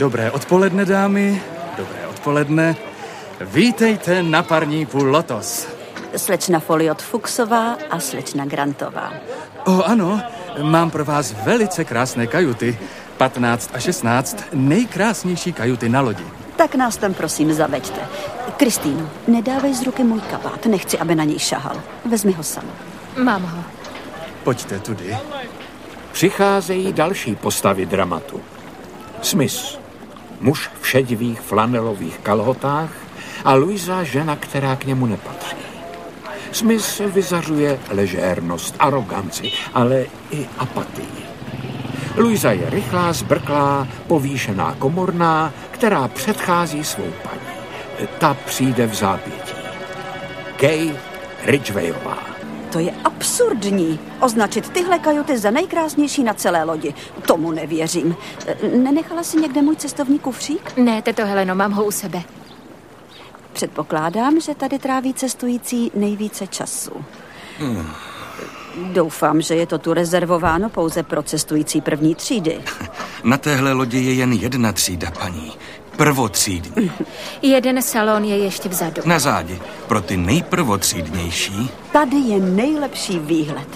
Dobré odpoledne, dámy. Dobré odpoledne. Vítejte na parníku Lotos. Slečna Foliot Fuxová a slečna Grantová. O ano, mám pro vás velice krásné kajuty. 15 a 16 nejkrásnější kajuty na lodi. Tak nás tam prosím zaveďte. Kristýno, nedávej z ruky můj kabát, nechci, aby na něj šahal. Vezmi ho sama. Mám ho. Pojďte tudy. Přicházejí další postavy dramatu. Smith, muž v šedivých flanelových kalhotách a Luisa žena, která k němu nepatří. Smith vyzařuje ležérnost, aroganci, ale i apatii. Luisa je rychlá, zbrklá, povýšená komorná, která předchází svou paní. Ta přijde v zápětí. Kay Ridgwayová. To je absurdní. Označit tyhle kajuty za nejkrásnější na celé lodi. Tomu nevěřím. Nenechala si někde můj cestovní kufřík? Ne, teto Heleno, mám ho u sebe. Předpokládám, že tady tráví cestující nejvíce času. Doufám, že je to tu rezervováno pouze pro cestující první třídy. Na téhle lodi je jen jedna třída, paní. Prvotřídní. Jeden salon je ještě vzadu. Na zádi. Pro ty nejprvotřídnější. Tady je nejlepší výhled.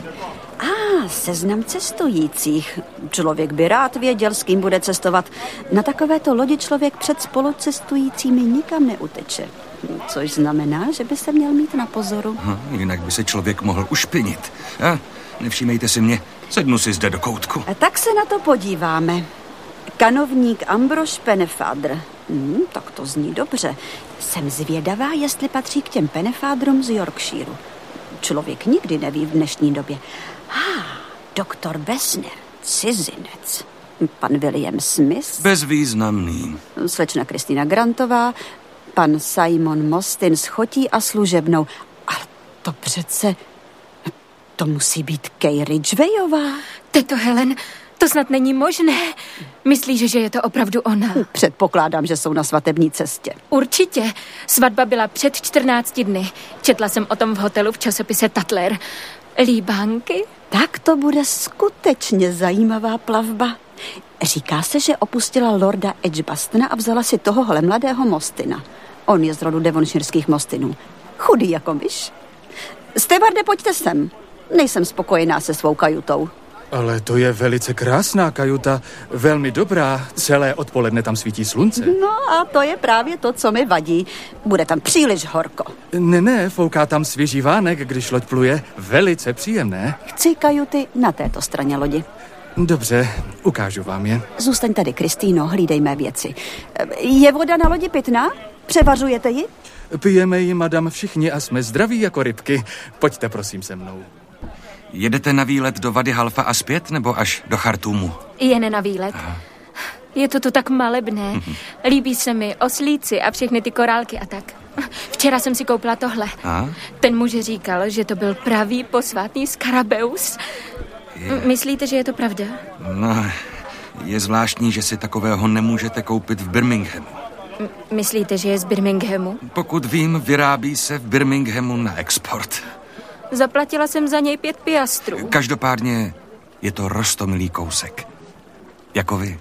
A ah, seznam cestujících. Člověk by rád věděl, s kým bude cestovat. Na takovéto lodi člověk před spolucestujícími nikam neuteče. Což znamená, že by se měl mít na pozoru. Hm, jinak by se člověk mohl ušpinit. A nevšímejte si mě, sednu si zde do koutku. A tak se na to podíváme. Kanovník Ambrož Penefadr. Hmm, tak to zní dobře. Jsem zvědavá, jestli patří k těm Penefádrům z Yorkshireu. Člověk nikdy neví v dnešní době. Ah, doktor Besner, cizinec. Pan William Smith. Bezvýznamný. Slečna Kristýna Grantová, pan Simon Mostin s chotí a služebnou. Ale to přece... To musí být Kay Ridgwayová. Teto Helen, to snad není možné. Myslíš, že je to opravdu ona? Předpokládám, že jsou na svatební cestě. Určitě. Svatba byla před 14 dny. Četla jsem o tom v hotelu v časopise Tatler. Líbánky? Tak to bude skutečně zajímavá plavba. Říká se, že opustila lorda Edgebastona a vzala si tohohle mladého Mostina. On je z rodu devonširských Mostinů. Chudý jako myš. Stevarde, pojďte sem. Nejsem spokojená se svou kajutou. Ale to je velice krásná kajuta, velmi dobrá. Celé odpoledne tam svítí slunce. No a to je právě to, co mi vadí. Bude tam příliš horko. Ne, ne, fouká tam svěží vánek, když loď pluje. Velice příjemné. Chci kajuty na této straně lodi. Dobře, ukážu vám je. Zůstaň tady, Kristýno, hlídej mé věci. Je voda na lodi pitná? Převařujete ji? Pijeme ji, madam, všichni a jsme zdraví jako rybky. Pojďte prosím se mnou. Jedete na výlet do Vady Halfa a zpět, nebo až do Chartumu? Jen na výlet. Aha. Je to tu tak malebné. Líbí se mi oslíci a všechny ty korálky a tak. Včera jsem si koupila tohle. A? Ten muž říkal, že to byl pravý posvátný skarabeus. Je. Myslíte, že je to pravda? No, je zvláštní, že si takového nemůžete koupit v Birminghamu. M- myslíte, že je z Birminghamu? Pokud vím, vyrábí se v Birminghamu na export. Zaplatila jsem za něj pět piastrů. Každopádně je to rostomilý kousek. Jako vy.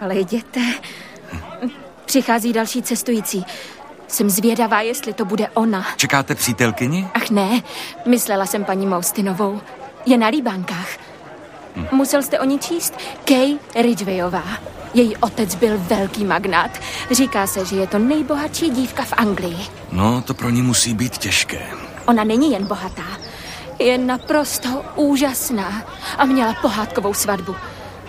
Ale jděte. Přichází další cestující. Jsem zvědavá, jestli to bude ona. Čekáte přítelkyni? Ach ne, myslela jsem paní Moustinovou. Je na líbánkách. Hm. Musel jste o ní číst? Kay Ridgwayová. Její otec byl velký magnát. Říká se, že je to nejbohatší dívka v Anglii. No, to pro ní musí být těžké. Ona není jen bohatá, je naprosto úžasná a měla pohádkovou svatbu.